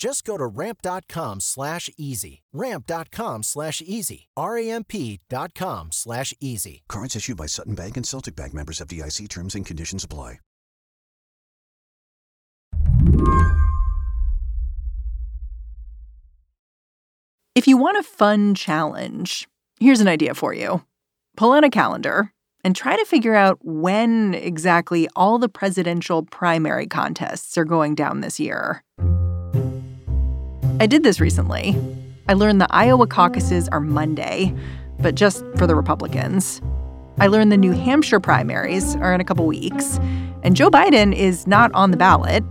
Just go to ramp.com slash easy. Ramp.com slash easy. dot com slash easy. Cards issued by Sutton Bank and Celtic Bank members FDIC terms and conditions apply. If you want a fun challenge, here's an idea for you. Pull out a calendar and try to figure out when exactly all the presidential primary contests are going down this year. I did this recently. I learned the Iowa caucuses are Monday, but just for the Republicans. I learned the New Hampshire primaries are in a couple weeks, and Joe Biden is not on the ballot.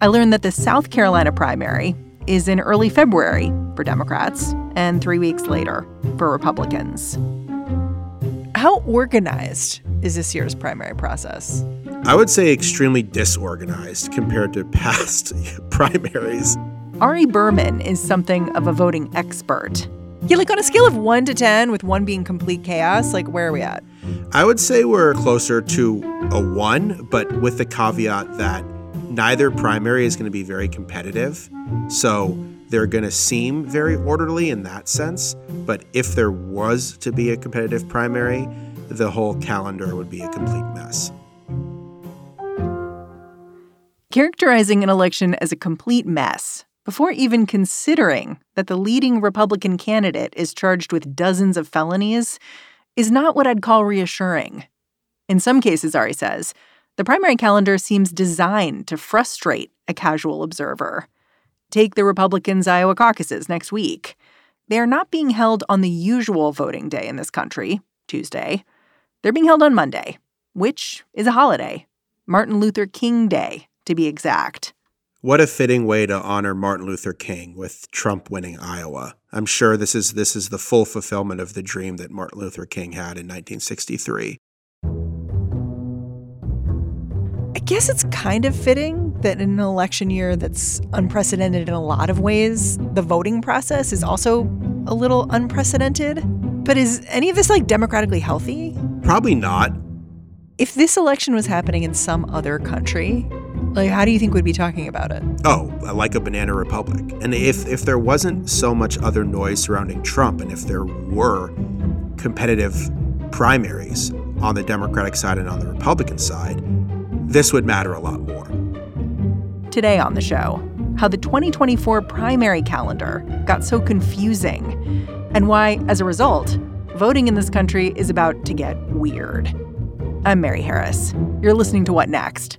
I learned that the South Carolina primary is in early February for Democrats and three weeks later for Republicans. How organized is this year's primary process? I would say extremely disorganized compared to past primaries. Ari Berman is something of a voting expert. Yeah, like on a scale of one to 10, with one being complete chaos, like where are we at? I would say we're closer to a one, but with the caveat that neither primary is going to be very competitive. So they're going to seem very orderly in that sense. But if there was to be a competitive primary, the whole calendar would be a complete mess. Characterizing an election as a complete mess before even considering that the leading Republican candidate is charged with dozens of felonies is not what I'd call reassuring. In some cases, Ari says, the primary calendar seems designed to frustrate a casual observer. Take the Republicans' Iowa caucuses next week. They are not being held on the usual voting day in this country, Tuesday. They're being held on Monday, which is a holiday, Martin Luther King Day, to be exact. What a fitting way to honor Martin Luther King with Trump winning Iowa. I'm sure this is this is the full fulfillment of the dream that Martin Luther King had in 1963. I guess it's kind of fitting that in an election year that's unprecedented in a lot of ways, the voting process is also a little unprecedented. But is any of this like democratically healthy? Probably not. If this election was happening in some other country, like, how do you think we'd be talking about it? Oh, like a banana republic. And if if there wasn't so much other noise surrounding Trump, and if there were competitive primaries on the Democratic side and on the Republican side, this would matter a lot more. Today on the show, how the 2024 primary calendar got so confusing, and why, as a result, voting in this country is about to get weird. I'm Mary Harris. You're listening to What Next?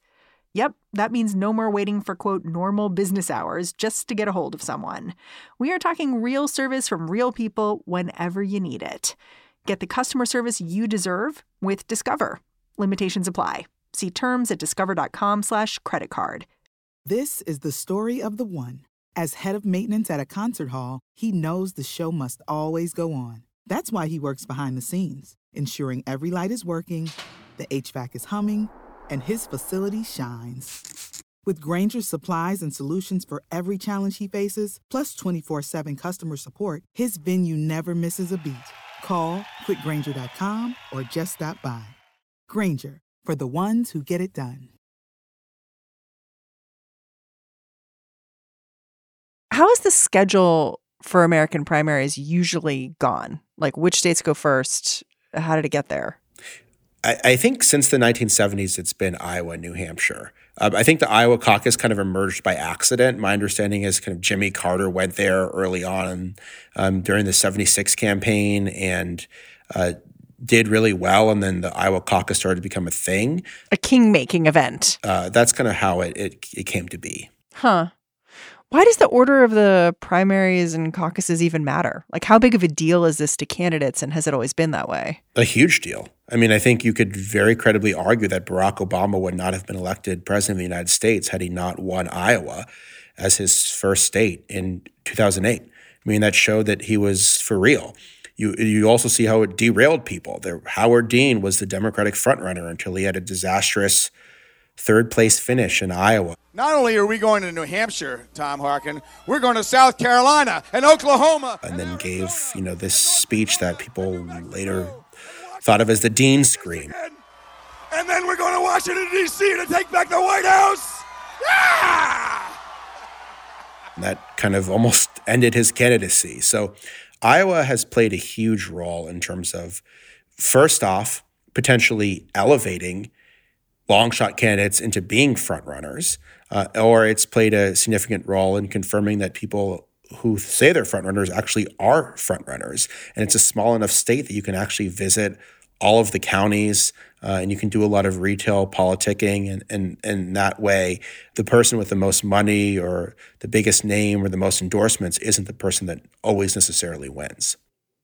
Yep, that means no more waiting for quote normal business hours just to get a hold of someone. We are talking real service from real people whenever you need it. Get the customer service you deserve with Discover. Limitations apply. See terms at discover.com/slash credit card. This is the story of the one. As head of maintenance at a concert hall, he knows the show must always go on. That's why he works behind the scenes, ensuring every light is working, the HVAC is humming and his facility shines. With Grainger's supplies and solutions for every challenge he faces, plus 24 7 customer support, his venue never misses a beat. Call quickgranger.com or just stop by. Grainger, for the ones who get it done. How is the schedule for American primaries usually gone? Like, which states go first? How did it get there? I, I think since the 1970s, it's been Iowa, New Hampshire. Uh, I think the Iowa caucus kind of emerged by accident. My understanding is kind of Jimmy Carter went there early on um, during the 76 campaign and uh, did really well. And then the Iowa caucus started to become a thing. A king making event. Uh, that's kind of how it, it, it came to be. Huh. Why does the order of the primaries and caucuses even matter? Like, how big of a deal is this to candidates, and has it always been that way? A huge deal. I mean, I think you could very credibly argue that Barack Obama would not have been elected president of the United States had he not won Iowa as his first state in 2008. I mean, that showed that he was for real. You, you also see how it derailed people. There, Howard Dean was the Democratic frontrunner until he had a disastrous third place finish in Iowa. Not only are we going to New Hampshire, Tom Harkin, we're going to South Carolina and Oklahoma. And then gave, you know, this speech that people later thought of as the Dean scream. And then we're going to Washington, D.C. to take back the White House. Yeah! That kind of almost ended his candidacy. So Iowa has played a huge role in terms of, first off, potentially elevating long shot candidates into being frontrunners, uh, or it's played a significant role in confirming that people who say they're frontrunners actually are frontrunners. And it's a small enough state that you can actually visit all of the counties uh, and you can do a lot of retail politicking. And, and, and that way, the person with the most money or the biggest name or the most endorsements isn't the person that always necessarily wins.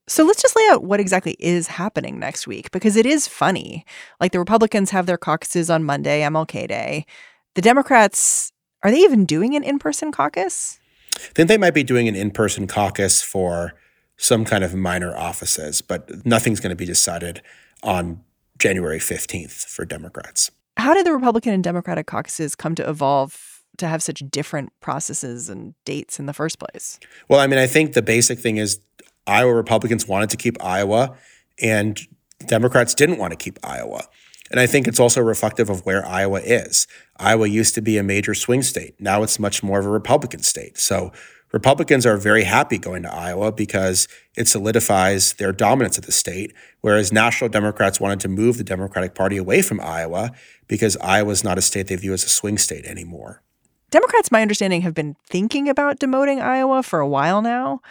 So let's just lay out what exactly is happening next week because it is funny. Like the Republicans have their caucuses on Monday, MLK Day. The Democrats, are they even doing an in person caucus? I think they might be doing an in person caucus for some kind of minor offices, but nothing's going to be decided on January 15th for Democrats. How did the Republican and Democratic caucuses come to evolve to have such different processes and dates in the first place? Well, I mean, I think the basic thing is Iowa Republicans wanted to keep Iowa, and Democrats didn't want to keep Iowa. And I think it's also reflective of where Iowa is. Iowa used to be a major swing state. Now it's much more of a Republican state. So Republicans are very happy going to Iowa because it solidifies their dominance of the state, whereas national Democrats wanted to move the Democratic Party away from Iowa because Iowa is not a state they view as a swing state anymore. Democrats, my understanding, have been thinking about demoting Iowa for a while now,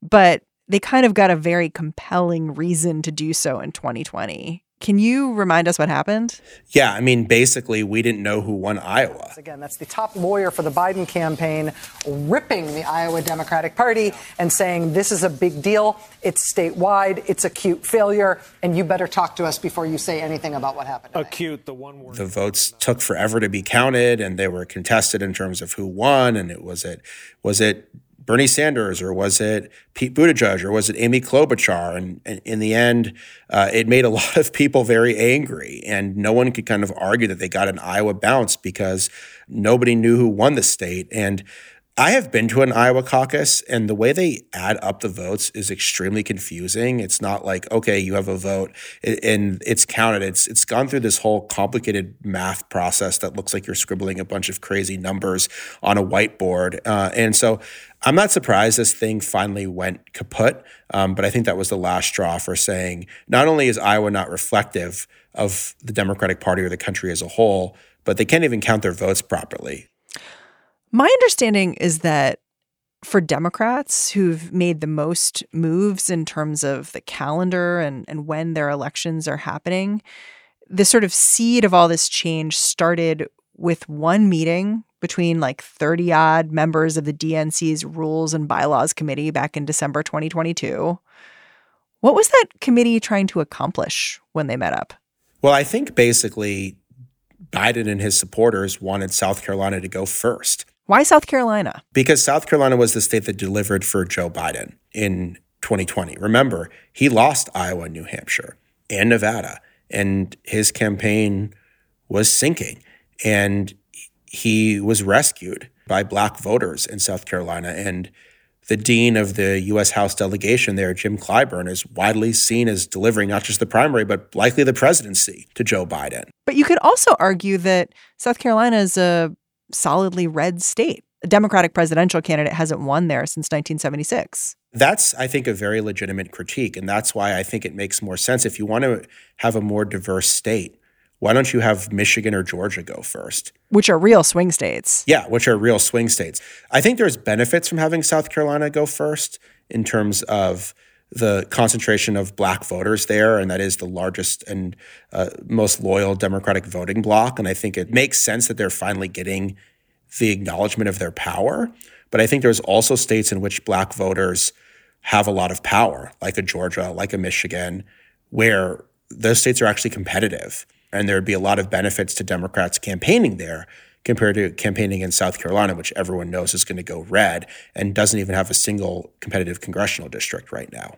but they kind of got a very compelling reason to do so in 2020. Can you remind us what happened? Yeah, I mean, basically, we didn't know who won Iowa. Again, that's the top lawyer for the Biden campaign ripping the Iowa Democratic Party and saying this is a big deal. It's statewide. It's a cute failure. And you better talk to us before you say anything about what happened. Today. Acute, the one word. The votes took forever to be counted, and they were contested in terms of who won. And it was it was it Bernie Sanders or was it Pete Buttigieg or was it Amy Klobuchar? And, and in the end, uh, it made a lot of people very angry. And no one could kind of argue that they got an Iowa bounce because nobody knew who won the state. And I have been to an Iowa caucus, and the way they add up the votes is extremely confusing. It's not like okay, you have a vote and it's counted. It's it's gone through this whole complicated math process that looks like you're scribbling a bunch of crazy numbers on a whiteboard. Uh, and so I'm not surprised this thing finally went kaput, um, but I think that was the last straw for saying not only is Iowa not reflective of the Democratic Party or the country as a whole, but they can't even count their votes properly. My understanding is that for Democrats who've made the most moves in terms of the calendar and, and when their elections are happening, the sort of seed of all this change started with one meeting between like 30 odd members of the DNC's Rules and Bylaws Committee back in December 2022. What was that committee trying to accomplish when they met up? Well, I think basically Biden and his supporters wanted South Carolina to go first. Why South Carolina? Because South Carolina was the state that delivered for Joe Biden in 2020. Remember, he lost Iowa, New Hampshire, and Nevada, and his campaign was sinking. And he was rescued by black voters in South Carolina. And the dean of the U.S. House delegation there, Jim Clyburn, is widely seen as delivering not just the primary, but likely the presidency to Joe Biden. But you could also argue that South Carolina is a solidly red state. a Democratic presidential candidate hasn't won there since 1976. That's, I think, a very legitimate critique. And that's why I think it makes more sense. If you want to have a more diverse state, why don't you have Michigan or Georgia go first? Which are real swing states. Yeah, which are real swing states. I think there's benefits from having South Carolina go first in terms of the concentration of black voters there, and that is the largest and uh, most loyal Democratic voting bloc. And I think it makes sense that they're finally getting the acknowledgement of their power. But I think there's also states in which black voters have a lot of power, like a Georgia, like a Michigan, where those states are actually competitive. And there'd be a lot of benefits to Democrats campaigning there compared to campaigning in South Carolina, which everyone knows is going to go red and doesn't even have a single competitive congressional district right now.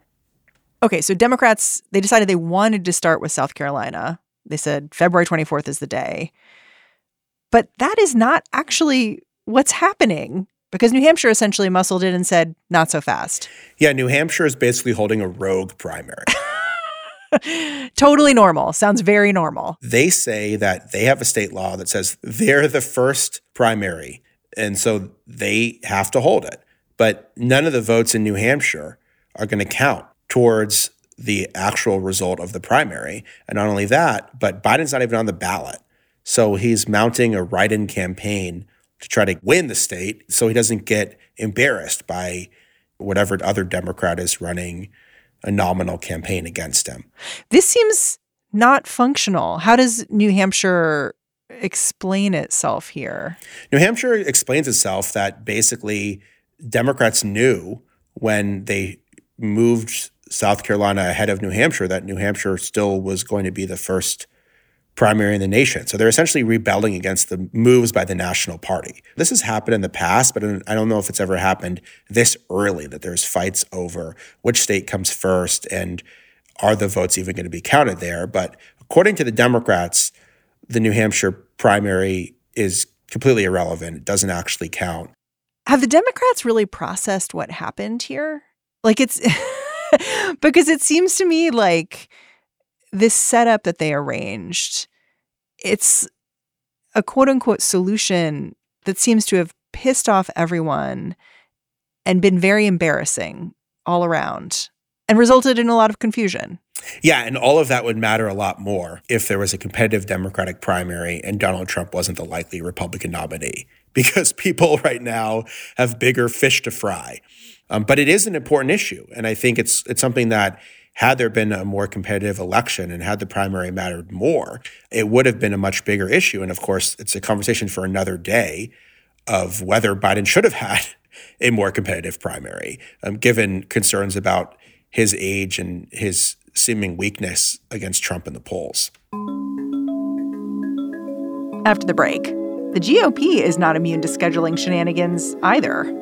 Okay, so Democrats, they decided they wanted to start with South Carolina. They said February 24th is the day. But that is not actually what's happening because New Hampshire essentially muscled in and said, not so fast. Yeah, New Hampshire is basically holding a rogue primary. totally normal. Sounds very normal. They say that they have a state law that says they're the first primary. And so they have to hold it. But none of the votes in New Hampshire are going to count towards the actual result of the primary. And not only that, but Biden's not even on the ballot. So he's mounting a write in campaign to try to win the state so he doesn't get embarrassed by whatever other Democrat is running a nominal campaign against him. This seems not functional. How does New Hampshire explain itself here? New Hampshire explains itself that basically Democrats knew when they moved South Carolina ahead of New Hampshire that New Hampshire still was going to be the first primary in the nation. So they're essentially rebelling against the moves by the National Party. This has happened in the past, but I don't know if it's ever happened this early that there's fights over which state comes first and are the votes even going to be counted there. But according to the Democrats, the New Hampshire primary is completely irrelevant. It doesn't actually count. Have the Democrats really processed what happened here? Like it's because it seems to me like this setup that they arranged, it's a quote unquote solution that seems to have pissed off everyone and been very embarrassing all around and resulted in a lot of confusion. Yeah, and all of that would matter a lot more if there was a competitive Democratic primary and Donald Trump wasn't the likely Republican nominee, because people right now have bigger fish to fry. Um, but it is an important issue, and I think it's it's something that had there been a more competitive election and had the primary mattered more, it would have been a much bigger issue. And of course, it's a conversation for another day of whether Biden should have had a more competitive primary, um, given concerns about his age and his seeming weakness against Trump in the polls. After the break, the GOP is not immune to scheduling shenanigans either.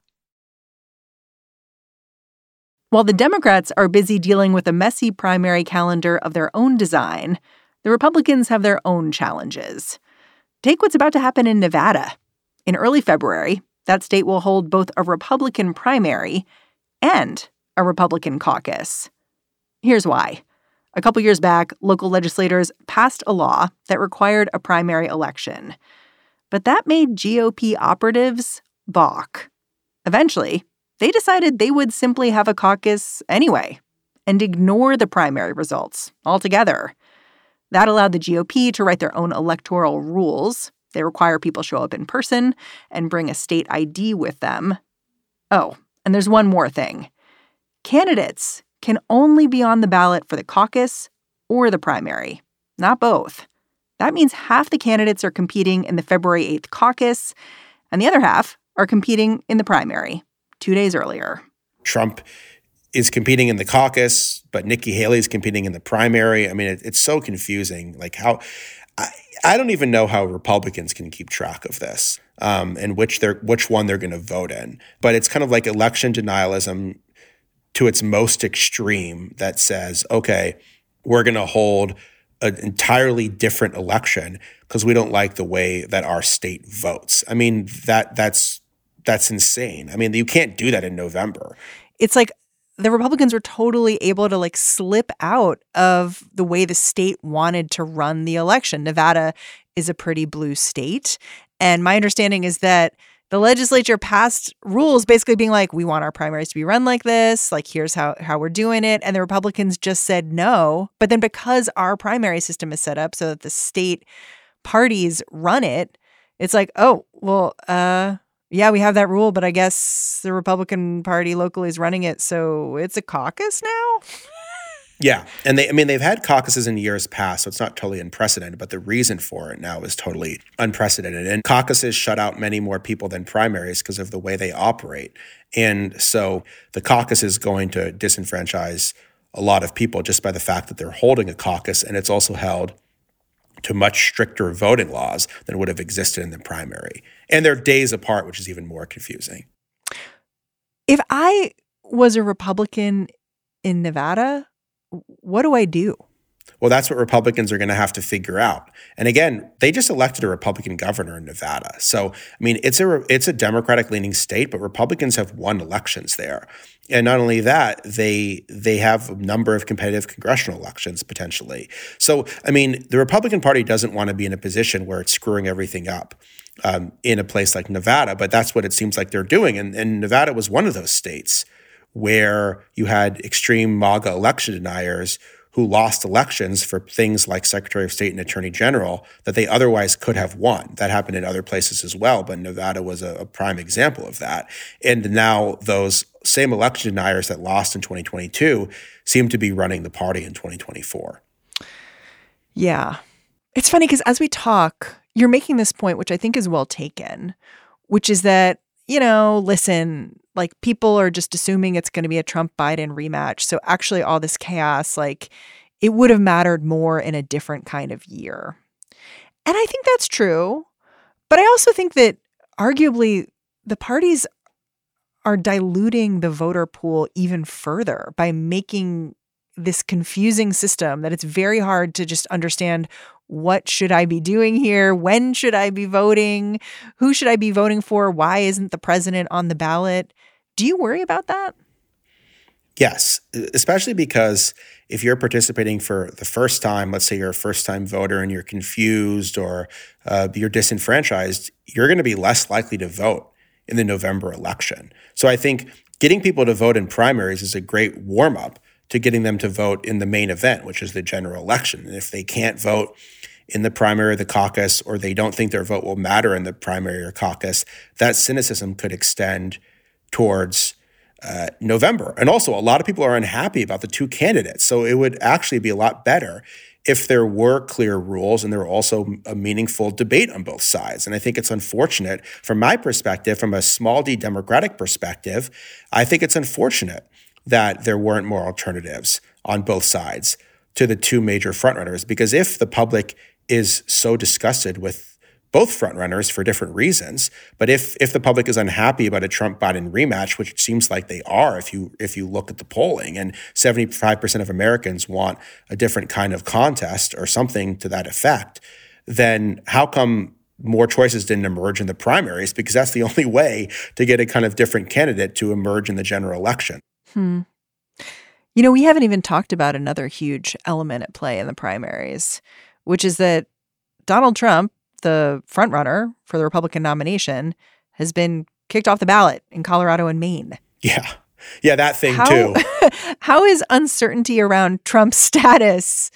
While the Democrats are busy dealing with a messy primary calendar of their own design, the Republicans have their own challenges. Take what's about to happen in Nevada. In early February, that state will hold both a Republican primary and a Republican caucus. Here's why. A couple years back, local legislators passed a law that required a primary election. But that made GOP operatives balk. Eventually, they decided they would simply have a caucus anyway and ignore the primary results altogether. That allowed the GOP to write their own electoral rules. They require people show up in person and bring a state ID with them. Oh, and there's one more thing. Candidates can only be on the ballot for the caucus or the primary, not both. That means half the candidates are competing in the February 8th caucus, and the other half are competing in the primary two days earlier. Trump is competing in the caucus, but Nikki Haley is competing in the primary. I mean, it, it's so confusing. Like how I, I don't even know how Republicans can keep track of this um, and which they're which one they're going to vote in. But it's kind of like election denialism to its most extreme that says, okay, we're going to hold an entirely different election because we don't like the way that our state votes. I mean that that's that's insane. I mean, you can't do that in November. It's like the Republicans were totally able to like slip out of the way the state wanted to run the election. Nevada is a pretty blue state. And my understanding is that the legislature passed rules basically being like, we want our primaries to be run like this. Like, here's how, how we're doing it. And the Republicans just said no. But then because our primary system is set up so that the state parties run it, it's like, oh, well, uh, yeah, we have that rule, but I guess the Republican Party locally is running it, so it's a caucus now. Yeah, and they I mean they've had caucuses in years past, so it's not totally unprecedented, but the reason for it now is totally unprecedented. And caucuses shut out many more people than primaries because of the way they operate. And so the caucus is going to disenfranchise a lot of people just by the fact that they're holding a caucus and it's also held to much stricter voting laws than would have existed in the primary. And they're days apart, which is even more confusing. If I was a Republican in Nevada, what do I do? Well, that's what Republicans are going to have to figure out. And again, they just elected a Republican governor in Nevada. So, I mean, it's a it's a Democratic leaning state, but Republicans have won elections there. And not only that, they they have a number of competitive congressional elections potentially. So, I mean, the Republican Party doesn't want to be in a position where it's screwing everything up. Um, in a place like Nevada, but that's what it seems like they're doing. And, and Nevada was one of those states where you had extreme MAGA election deniers who lost elections for things like Secretary of State and Attorney General that they otherwise could have won. That happened in other places as well, but Nevada was a, a prime example of that. And now those same election deniers that lost in 2022 seem to be running the party in 2024. Yeah. It's funny because as we talk, you're making this point, which I think is well taken, which is that, you know, listen, like people are just assuming it's going to be a Trump Biden rematch. So actually, all this chaos, like it would have mattered more in a different kind of year. And I think that's true. But I also think that arguably the parties are diluting the voter pool even further by making this confusing system that it's very hard to just understand what should I be doing here? When should I be voting? Who should I be voting for? Why isn't the president on the ballot? Do you worry about that? Yes, especially because if you're participating for the first time, let's say you're a first time voter and you're confused or uh, you're disenfranchised, you're going to be less likely to vote in the November election. So I think getting people to vote in primaries is a great warm up to getting them to vote in the main event, which is the general election. And if they can't vote in the primary or the caucus, or they don't think their vote will matter in the primary or caucus, that cynicism could extend towards uh, November. And also, a lot of people are unhappy about the two candidates. So it would actually be a lot better if there were clear rules and there were also a meaningful debate on both sides. And I think it's unfortunate from my perspective, from a small d Democratic perspective, I think it's unfortunate that there weren't more alternatives on both sides to the two major frontrunners. Because if the public is so disgusted with both frontrunners for different reasons. But if if the public is unhappy about a Trump Biden rematch, which it seems like they are, if you if you look at the polling, and seventy five percent of Americans want a different kind of contest or something to that effect, then how come more choices didn't emerge in the primaries? Because that's the only way to get a kind of different candidate to emerge in the general election. Hmm. You know, we haven't even talked about another huge element at play in the primaries, which is that Donald Trump, the frontrunner for the Republican nomination, has been kicked off the ballot in Colorado and Maine. Yeah. Yeah, that thing how, too. how is uncertainty around Trump's status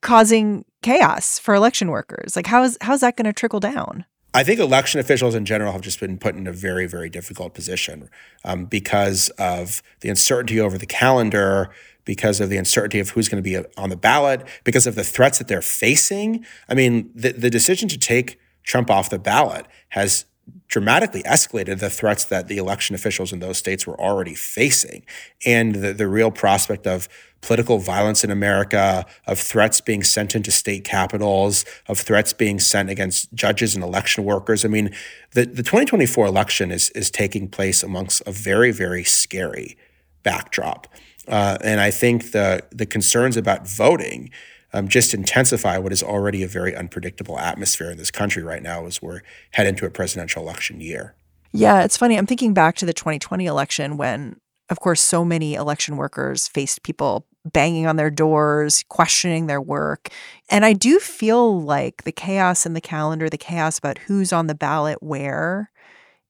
causing chaos for election workers? Like, how is how's that going to trickle down? I think election officials in general have just been put in a very, very difficult position um, because of the uncertainty over the calendar, because of the uncertainty of who's going to be on the ballot, because of the threats that they're facing. I mean, the, the decision to take Trump off the ballot has dramatically escalated the threats that the election officials in those states were already facing. And the, the real prospect of political violence in America, of threats being sent into state capitals, of threats being sent against judges and election workers. I mean, the, the 2024 election is, is taking place amongst a very, very scary backdrop. Uh, and I think the, the concerns about voting um, just intensify what is already a very unpredictable atmosphere in this country right now as we're head into a presidential election year. Yeah, it's funny. I'm thinking back to the 2020 election when, of course, so many election workers faced people banging on their doors, questioning their work. And I do feel like the chaos in the calendar, the chaos about who's on the ballot where,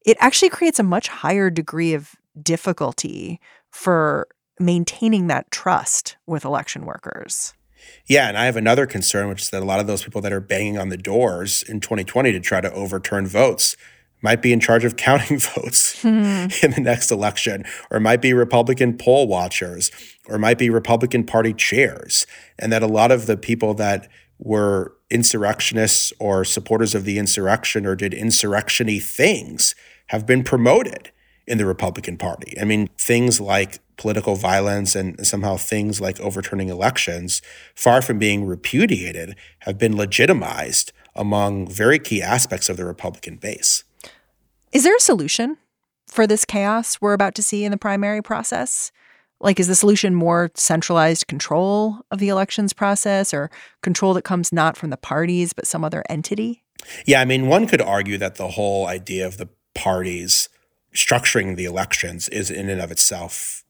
it actually creates a much higher degree of difficulty for maintaining that trust with election workers. Yeah, and I have another concern, which is that a lot of those people that are banging on the doors in 2020 to try to overturn votes might be in charge of counting votes mm-hmm. in the next election, or might be Republican poll watchers, or might be Republican Party chairs. And that a lot of the people that were insurrectionists or supporters of the insurrection or did insurrectiony things have been promoted in the Republican Party. I mean, things like political violence and somehow things like overturning elections, far from being repudiated, have been legitimized among very key aspects of the Republican base. Is there a solution for this chaos we're about to see in the primary process? Like, is the solution more centralized control of the elections process or control that comes not from the parties, but some other entity? Yeah, I mean, one could argue that the whole idea of the parties structuring the elections is in and of itself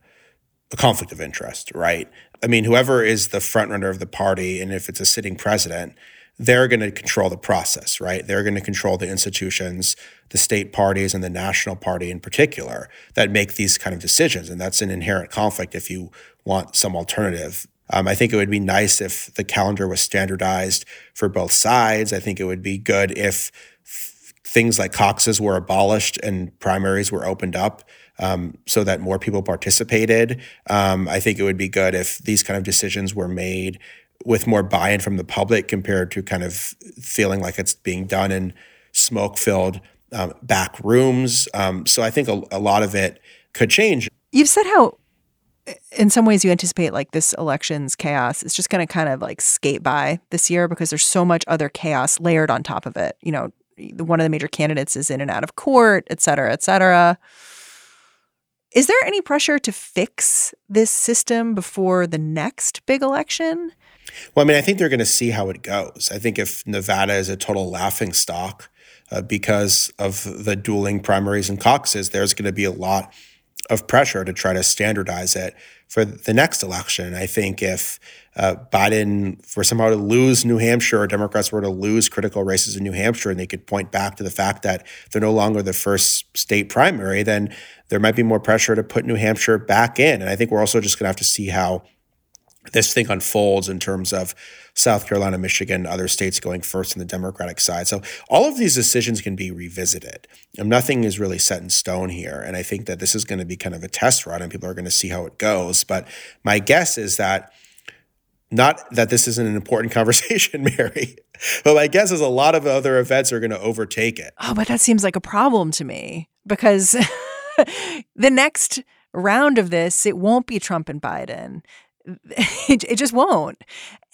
a conflict of interest, right? I mean, whoever is the frontrunner of the party, and if it's a sitting president, they're going to control the process, right? They're going to control the institutions, the state parties, and the national party in particular that make these kind of decisions. And that's an inherent conflict if you want some alternative. Um, I think it would be nice if the calendar was standardized for both sides. I think it would be good if things like caucuses were abolished and primaries were opened up um, so that more people participated. Um, I think it would be good if these kind of decisions were made with more buy-in from the public compared to kind of feeling like it's being done in smoke-filled um, back rooms. Um, so I think a, a lot of it could change. You've said how in some ways you anticipate like this election's chaos is just going to kind of like skate by this year because there's so much other chaos layered on top of it. You know, one of the major candidates is in and out of court, et cetera, et cetera. Is there any pressure to fix this system before the next big election? Well, I mean, I think they're going to see how it goes. I think if Nevada is a total laughing stock uh, because of the dueling primaries and caucuses, there's going to be a lot of pressure to try to standardize it for the next election. I think if uh, Biden were somehow to lose New Hampshire or Democrats were to lose critical races in New Hampshire and they could point back to the fact that they're no longer the first state primary, then there might be more pressure to put New Hampshire back in. And I think we're also just going to have to see how this thing unfolds in terms of South Carolina, Michigan, other states going first on the Democratic side. So all of these decisions can be revisited. And nothing is really set in stone here. And I think that this is going to be kind of a test run and people are going to see how it goes. But my guess is that not that this isn't an important conversation, Mary, but my guess is a lot of other events are going to overtake it. Oh, but that seems like a problem to me because the next round of this, it won't be Trump and Biden. It, it just won't.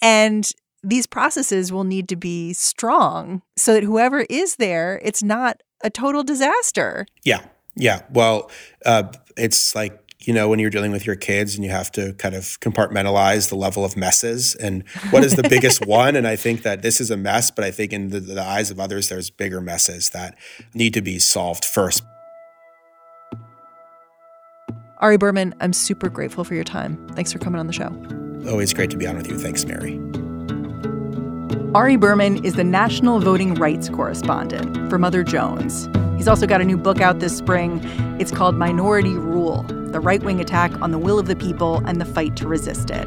And these processes will need to be strong so that whoever is there, it's not a total disaster. Yeah. Yeah. Well, uh, it's like you know, when you're dealing with your kids and you have to kind of compartmentalize the level of messes and what is the biggest one. And I think that this is a mess, but I think in the, the eyes of others, there's bigger messes that need to be solved first. Ari Berman, I'm super grateful for your time. Thanks for coming on the show. Always great to be on with you. Thanks, Mary. Ari Berman is the national voting rights correspondent for Mother Jones. He's also got a new book out this spring. It's called Minority Rule The Right Wing Attack on the Will of the People and the Fight to Resist It.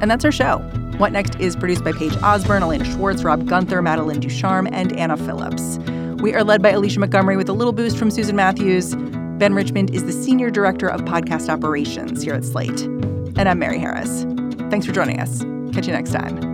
And that's our show. What Next is produced by Paige Osborn, Elena Schwartz, Rob Gunther, Madeline Ducharme, and Anna Phillips. We are led by Alicia Montgomery with a little boost from Susan Matthews. Ben Richmond is the Senior Director of Podcast Operations here at Slate. And I'm Mary Harris. Thanks for joining us. Catch you next time.